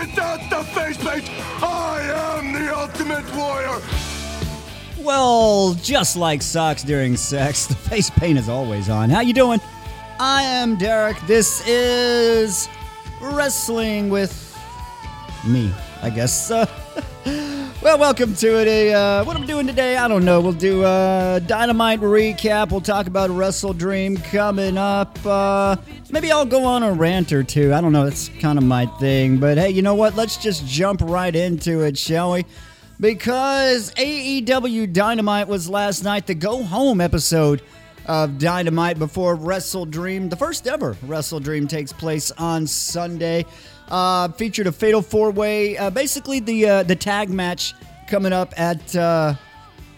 without the face paint. I am the ultimate warrior. Well, just like socks during sex, the face paint is always on. How you doing? I am Derek. This is wrestling with me, I guess. Uh, well, welcome to it. Uh, what I'm doing today, I don't know. We'll do a dynamite recap. We'll talk about WrestleDream coming up. Uh, maybe I'll go on a rant or two. I don't know. That's kind of my thing. But hey, you know what? Let's just jump right into it, shall we? Because AEW Dynamite was last night, the go home episode of Dynamite before WrestleDream. The first ever WrestleDream takes place on Sunday. Uh, featured a fatal four way, uh, basically the uh, the tag match coming up at uh,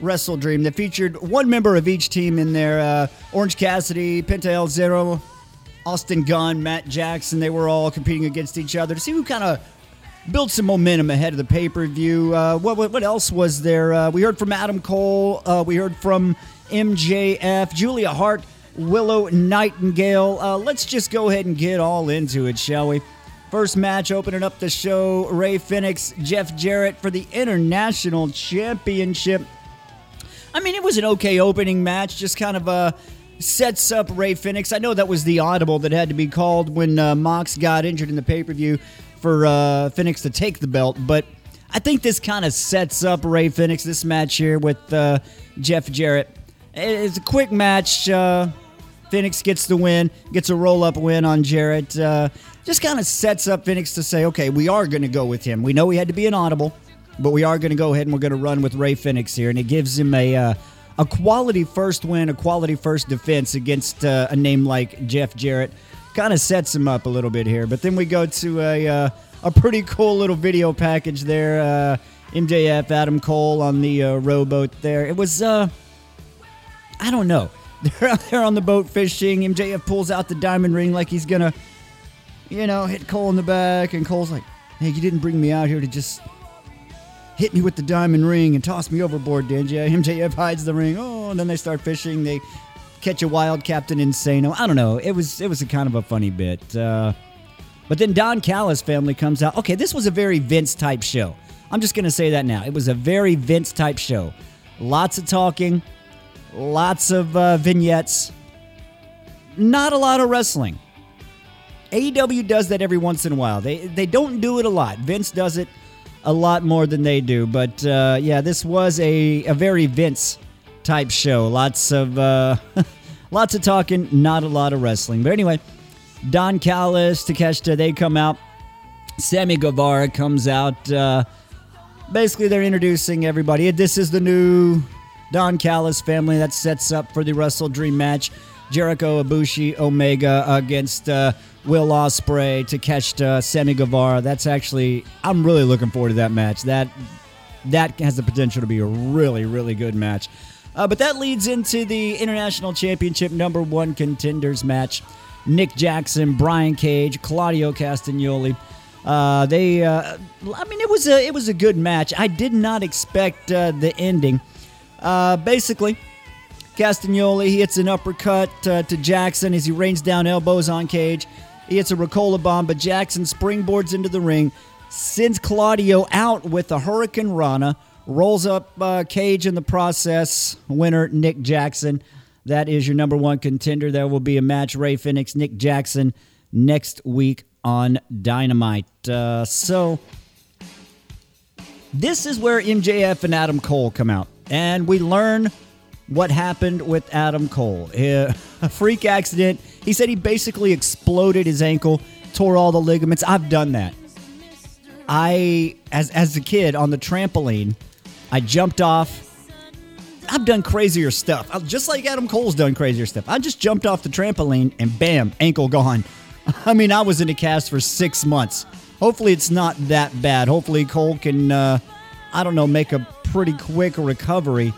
WrestleDream. That featured one member of each team in there: uh, Orange Cassidy, Penta El Zero, Austin Gunn, Matt Jackson. They were all competing against each other to see who kind of built some momentum ahead of the pay per view. Uh, what, what, what else was there? Uh, we heard from Adam Cole. Uh, we heard from MJF, Julia Hart, Willow Nightingale. Uh, let's just go ahead and get all into it, shall we? First match opening up the show Rey Fénix, Jeff Jarrett for the International Championship. I mean, it was an okay opening match, just kind of uh, sets up Rey Fénix. I know that was the audible that had to be called when uh, Mox got injured in the pay per view for uh, Fénix to take the belt, but I think this kind of sets up Rey Fénix, this match here with uh, Jeff Jarrett. It's a quick match. Uh, Fénix gets the win, gets a roll up win on Jarrett. Uh, just kind of sets up Fénix to say, okay, we are going to go with him. We know he had to be an audible, but we are going to go ahead and we're going to run with Rey Fénix here. And it gives him a, uh, a quality first win, a quality first defense against uh, a name like Jeff Jarrett. Kind of sets him up a little bit here. But then we go to a, uh, a pretty cool little video package there. Uh, MJF, Adam Cole on the uh, rowboat there. It was, uh, I don't know. They're out there on the boat fishing. MJF pulls out the diamond ring like he's gonna, you know, hit Cole in the back, and Cole's like, "Hey, you didn't bring me out here to just hit me with the diamond ring and toss me overboard, did you?" MJF hides the ring. Oh, and then they start fishing. They catch a wild Captain Insano. I don't know. It was it was a kind of a funny bit. Uh, but then Don Callis family comes out. Okay, this was a very Vince type show. I'm just gonna say that now. It was a very Vince type show. Lots of talking lots of uh, vignettes, not a lot of wrestling. AEW does that every once in a while. They they don't do it a lot. Vince does it a lot more than they do. But uh, yeah, this was a, a very Vince type show. Lots of uh, lots of talking, not a lot of wrestling. But anyway, Don Callis, Takeshita, they come out. Sammy Guevara comes out. Uh, basically, they're introducing everybody. This is the new Don Callis family that sets up for the WrestleDream match. Jericho Ibushi Omega against uh, Will Ospreay, Takeshita, Sammy Guevara. That's actually I'm really looking forward to that match. That that has the potential to be a really really good match. Uh, but that leads into the International Championship number one contenders match. Nick Jackson, Brian Cage, Claudio Castagnoli. Uh, they, uh, I mean, it was a it was a good match. I did not expect uh, the ending. Uh, basically, Castagnoli hits an uppercut uh, to Jackson as he rains down elbows on Cage. He hits a Ricola bomb, but Jackson springboards into the ring, sends Claudio out with a hurricanrana, rolls up uh, Cage in the process. Winner Nick Jackson. That is your number one contender. There will be a match Rey Fénix, Nick Jackson next week on Dynamite. Uh, so this is where MJF and Adam Cole come out and we learn what happened with Adam Cole. A freak accident. He said he basically exploded his ankle, tore all the ligaments. I've done that. I, as as a kid on the trampoline, I jumped off. I've done crazier stuff, just like Adam Cole's done crazier stuff. I just jumped off the trampoline and bam, ankle gone. I mean, I was in a cast for six months. Hopefully, it's not that bad. Hopefully, Cole can, uh, I don't know, make a pretty quick recovery.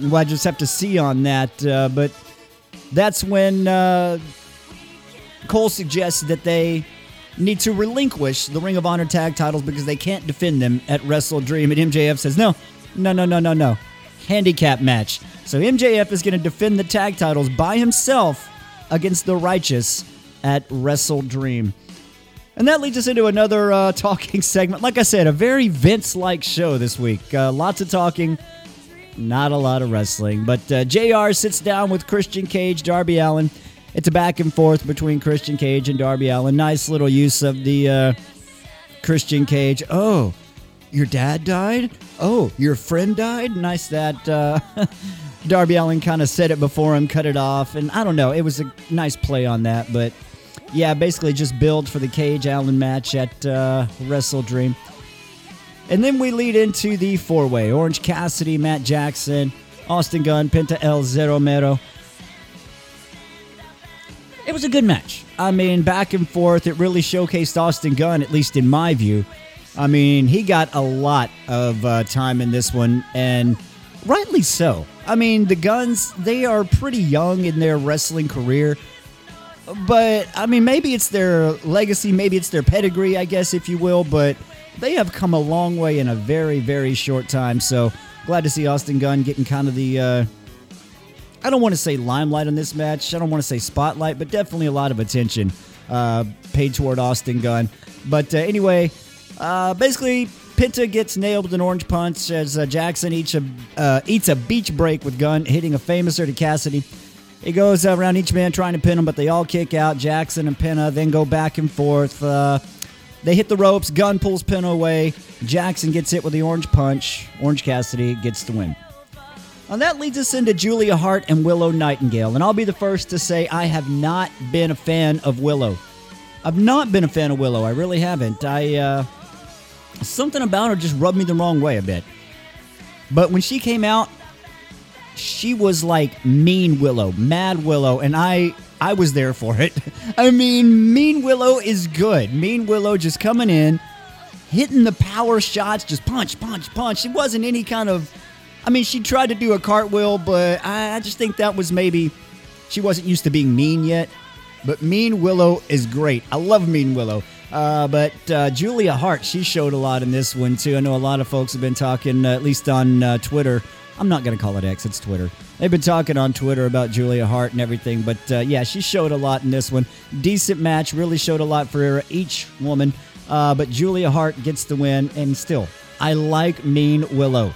Well, I just have to see on that. Uh, but that's when uh, Cole suggests that they need to relinquish the Ring of Honor tag titles because they can't defend them at WrestleDream. And MJF says, no, no, no, no, no, no. Handicap match. So MJF is going to defend the tag titles by himself against the Righteous at WrestleDream. And that leads us into another uh, talking segment. Like I said, a very Vince like show this week. Uh, lots of talking, not a lot of wrestling. But uh, JR sits down with Christian Cage, Darby Allin. It's a back and forth between Christian Cage and Darby Allin. Nice little use of the uh, Christian Cage. Oh, your dad died? Oh, your friend died? Nice that uh, Darby Allin kind of said it before him, cut it off. And I don't know, it was a nice play on that. But yeah, basically just build for the Cage Allin match at uh, WrestleDream. And then we lead into the four way Orange Cassidy, Matt Jackson, Austin Gunn, Penta El Zero Miedo. It was a good match. I mean, back and forth. It really showcased Austin Gunn, at least in my view. I mean, he got a lot of uh, time in this one, and rightly so. I mean, the Gunns, they are pretty young in their wrestling career. But, I mean, maybe it's their legacy, maybe it's their pedigree, I guess, if you will, but they have come a long way in a very, very short time. So, glad to see Austin Gunn getting kind of the. Uh, I don't want to say limelight on this match. I don't want to say spotlight, but definitely a lot of attention uh, paid toward Austin Gunn. But uh, anyway, uh, basically, Penta gets nailed with an orange punch as uh, Jackson eats a, uh, eats a beach break with Gunn, hitting a famouser to Cassidy. He goes around each man trying to pin him, but they all kick out. Jackson and Penta then go back and forth. They hit the ropes. Gunn pulls Penta away. Jackson gets hit with the orange punch. Orange Cassidy gets the win. And that leads us into Julia Hart and Willow Nightingale. And I'll be the first to say I have not been a fan of Willow. I've not been a fan of Willow. I really haven't. I uh, something about her just rubbed me the wrong way a bit. But when she came out, she was like mean Willow, mad Willow, and I I was there for it. I mean, mean Willow is good. Mean Willow just coming in, hitting the power shots, just punch, punch, punch. It wasn't any kind of I mean, she tried to do a cartwheel, but I, just think that was maybe she wasn't used to being mean yet. But Mean Willow is great. I love Mean Willow. Uh, but uh, Julia Hart, she showed a lot in this one too. I know a lot of folks have been talking, uh, at least on uh, Twitter. I'm not going to call it X, it's Twitter. They've been talking on Twitter about Julia Hart and everything. But uh, yeah, she showed a lot in this one. Decent match, really showed a lot for each woman. Uh, but Julia Hart gets the win, and still, I like Mean Willow.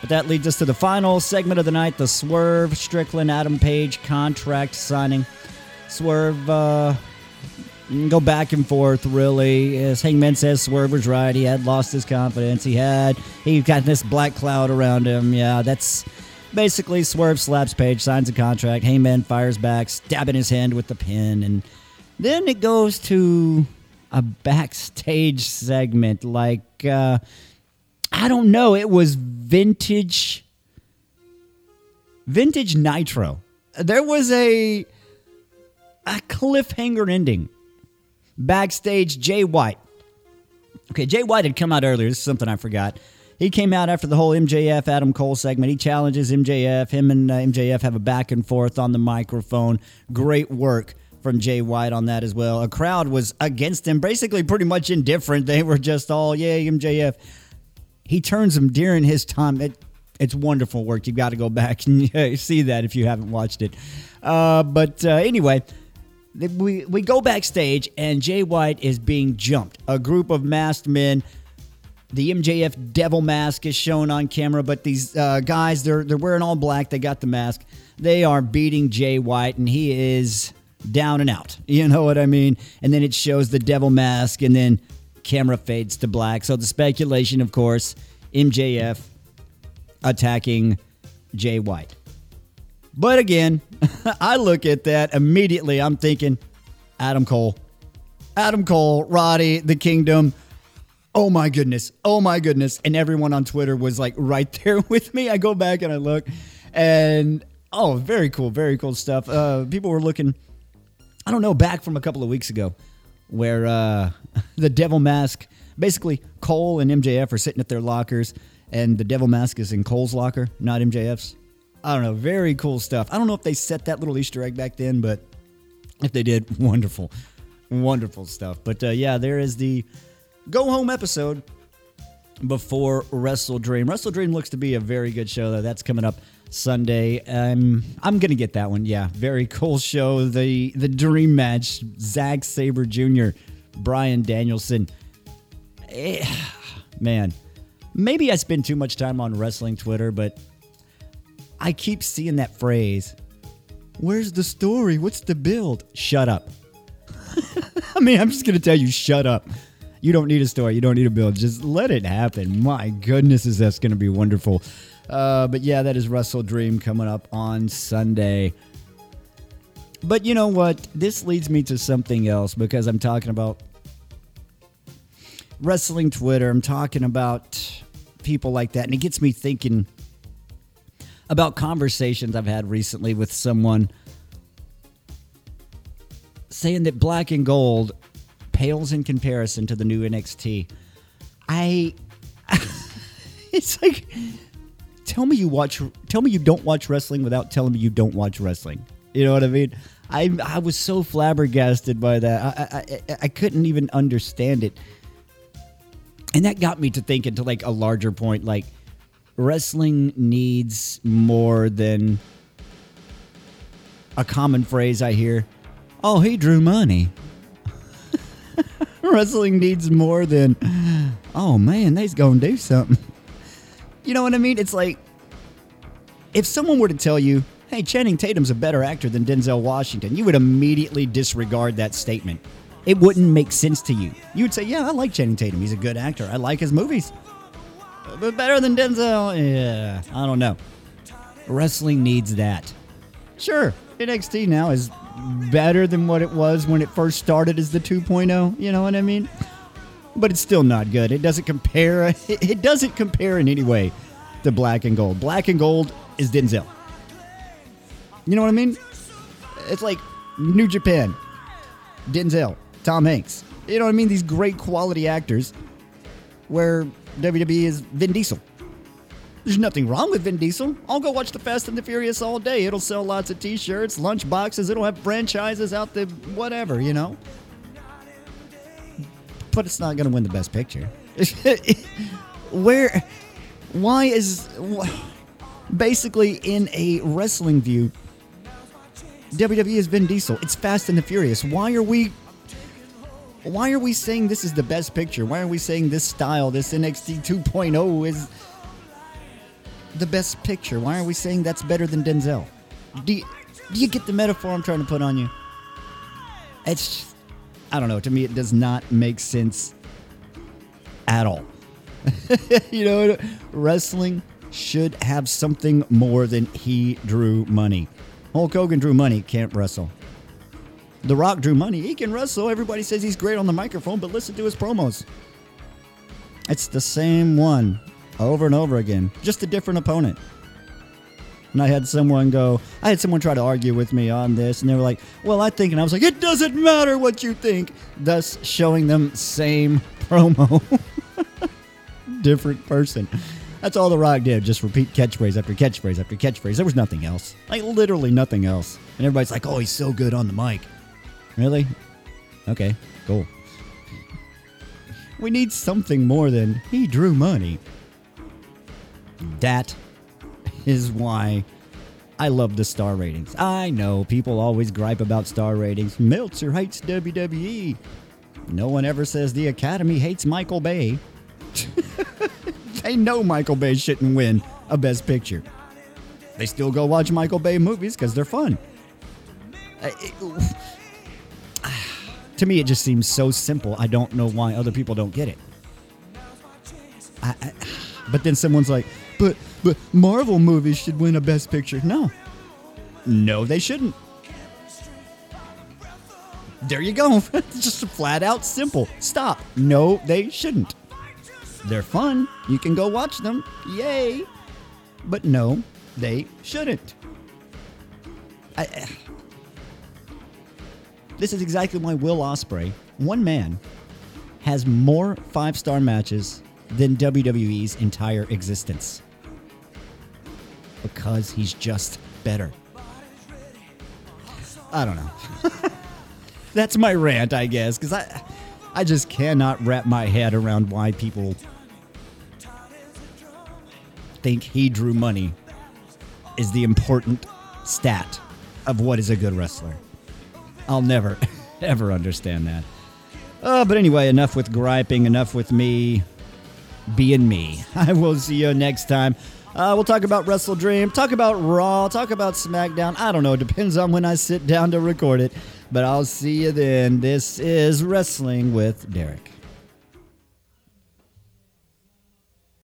But that leads us to the final segment of the night the Swerve Strickland Adam Page contract signing. Swerve, uh, go back and forth, really. As Hangman says, Swerve was right. He had lost his confidence. He had, he got this black cloud around him. Yeah, that's basically Swerve slaps Page, signs a contract. Hangman fires back, stabbing his hand with the pin. And then it goes to a backstage segment like, uh, I don't know. It was vintage, vintage Nitro. There was a a cliffhanger ending. Backstage, Jay White. Okay, Jay White had come out earlier. This is something I forgot. He came out after the whole MJF Adam Cole segment. He challenges MJF. Him and uh, MJF have a back and forth on the microphone. Great work from Jay White on that as well. A crowd was against him, basically pretty much indifferent. They were just all, yay, MJF he turns him during his time. It, it's wonderful work. You've got to go back and see that if you haven't watched it. Uh, but uh, anyway, we we go backstage and Jay White is being jumped. A group of masked men. The MJF devil mask is shown on camera, but these uh, guys they're they're wearing all black. They got the mask. They are beating Jay White, and he is down and out. You know what I mean? And then it shows the devil mask, and then camera fades to black. So the speculation, of course, MJF attacking Jay White. But again, I look at that immediately. I'm thinking Adam Cole. Adam Cole, Roddy, the Kingdom. Oh my goodness. Oh my goodness. And everyone on Twitter was like right there with me. I go back and I look and oh, very cool. Very cool stuff. Uh, people were looking, I don't know, back from a couple of weeks ago where uh, the devil mask, basically Cole and MJF are sitting at their lockers, and the devil mask is in Cole's locker, not MJF's. I don't know. Very cool stuff. I don't know if they set that little Easter egg back then, but if they did, wonderful, wonderful stuff. But uh, yeah, there is the go home episode before WrestleDream. Wrestle Dream looks to be a very good show, though. That's coming up Sunday. Um, I'm gonna get that one. Yeah, very cool show. The the Dream match. Zack Sabre Jr. Bryan Danielson. Eh, man, maybe I spend too much time on wrestling Twitter, but I keep seeing that phrase. Where's the story? What's the build? Shut up. I mean, I'm just to tell you, shut up. You don't need a story. You don't need a build. Just let it happen. My goodness, is that's going to be wonderful. Uh, but yeah, that is WrestleDream coming up on Sunday. But you know what? This leads me to something else because I'm talking about wrestling Twitter. I'm talking about people like that. And it gets me thinking about conversations I've had recently with someone saying that black and gold pales in comparison to the new NXT. I it's like tell me you watch tell me you don't watch wrestling without telling me you don't watch wrestling. You know what I mean? I I was so flabbergasted by that. I I, I couldn't even understand it. And that got me to thinking to like a larger point like wrestling needs more than a common phrase I hear. Oh, he drew money. Wrestling needs more than oh man, they's gonna do something. You know what I mean? It's like if someone were to tell you, hey, Channing Tatum's a better actor than Denzel Washington, you would immediately disregard that statement. It wouldn't make sense to you. You would say, yeah, I like Channing Tatum. He's a good actor. I like his movies. But better than Denzel? Yeah, I don't know. Wrestling needs that. Sure, NXT now is better than what it was when it first started as the 2.0. You know what I mean? But it's still not good. It doesn't compare. It doesn't compare in any way to Black and Gold. Black and Gold is Denzel. You know what I mean? It's like New Japan, Denzel, Tom Hanks. You know what I mean? These great quality actors where WWE is Vin Diesel. There's nothing wrong with Vin Diesel. I'll go watch the Fast and the Furious all day. It'll sell lots of t-shirts, lunch boxes. It'll have franchises out the whatever, you know. But it's not going to win the best picture. Where why is basically in a wrestling view WWE is Vin Diesel. It's Fast and the Furious. Why are we why are we saying this is the best picture? Why are we saying this style, this NXT 2.0 is the best picture? Why are we saying that's better than Denzel? Do you, do you get the metaphor I'm trying to put on you? It's, I don't know. To me, it does not make sense at all. you know, wrestling should have something more than he drew money. Hulk Hogan drew money, can't wrestle. The Rock drew money. He can wrestle. Everybody says he's great on the microphone, but listen to his promos. It's the same one over and over again, just a different opponent. And I had someone go, I had someone try to argue with me on this, and they were like, Well, I think, and I was like, It doesn't matter what you think, thus showing them same promo. different person. That's all The Rock did, just repeat catchphrase after catchphrase after catchphrase. There was nothing else. Like, literally nothing else. And everybody's like, Oh, he's so good on the mic. Really? Okay, cool. We need something more than he drew money. That is why I love the star ratings. I know people always gripe about star ratings. Meltzer hates WWE. No one ever says the Academy hates Michael Bay. they know Michael Bay shouldn't win a Best Picture. They still go watch Michael Bay movies because they're fun. to me, it just seems so simple. I don't know why other people don't get it. I, I, but then someone's like, but but Marvel movies should win a Best Picture. No, no, they shouldn't. There you go. just flat out simple. Stop. No, they shouldn't. They're fun. You can go watch them. Yay. But no, they shouldn't. I, eh. this is exactly why Will Ospreay, one man, has more five star matches than WWE's entire existence. Because he's just better. I don't know. That's my rant, I guess, because I, I just cannot wrap my head around why people think he drew money is the important stat of what is a good wrestler. I'll never, ever understand that. Uh, but anyway, enough with griping, enough with me being me. I will see you next time. Uh, we'll talk about WrestleDream, talk about Raw, talk about SmackDown. I don't know. It depends on when I sit down to record it. But I'll see you then. This is Wrestling with Derek.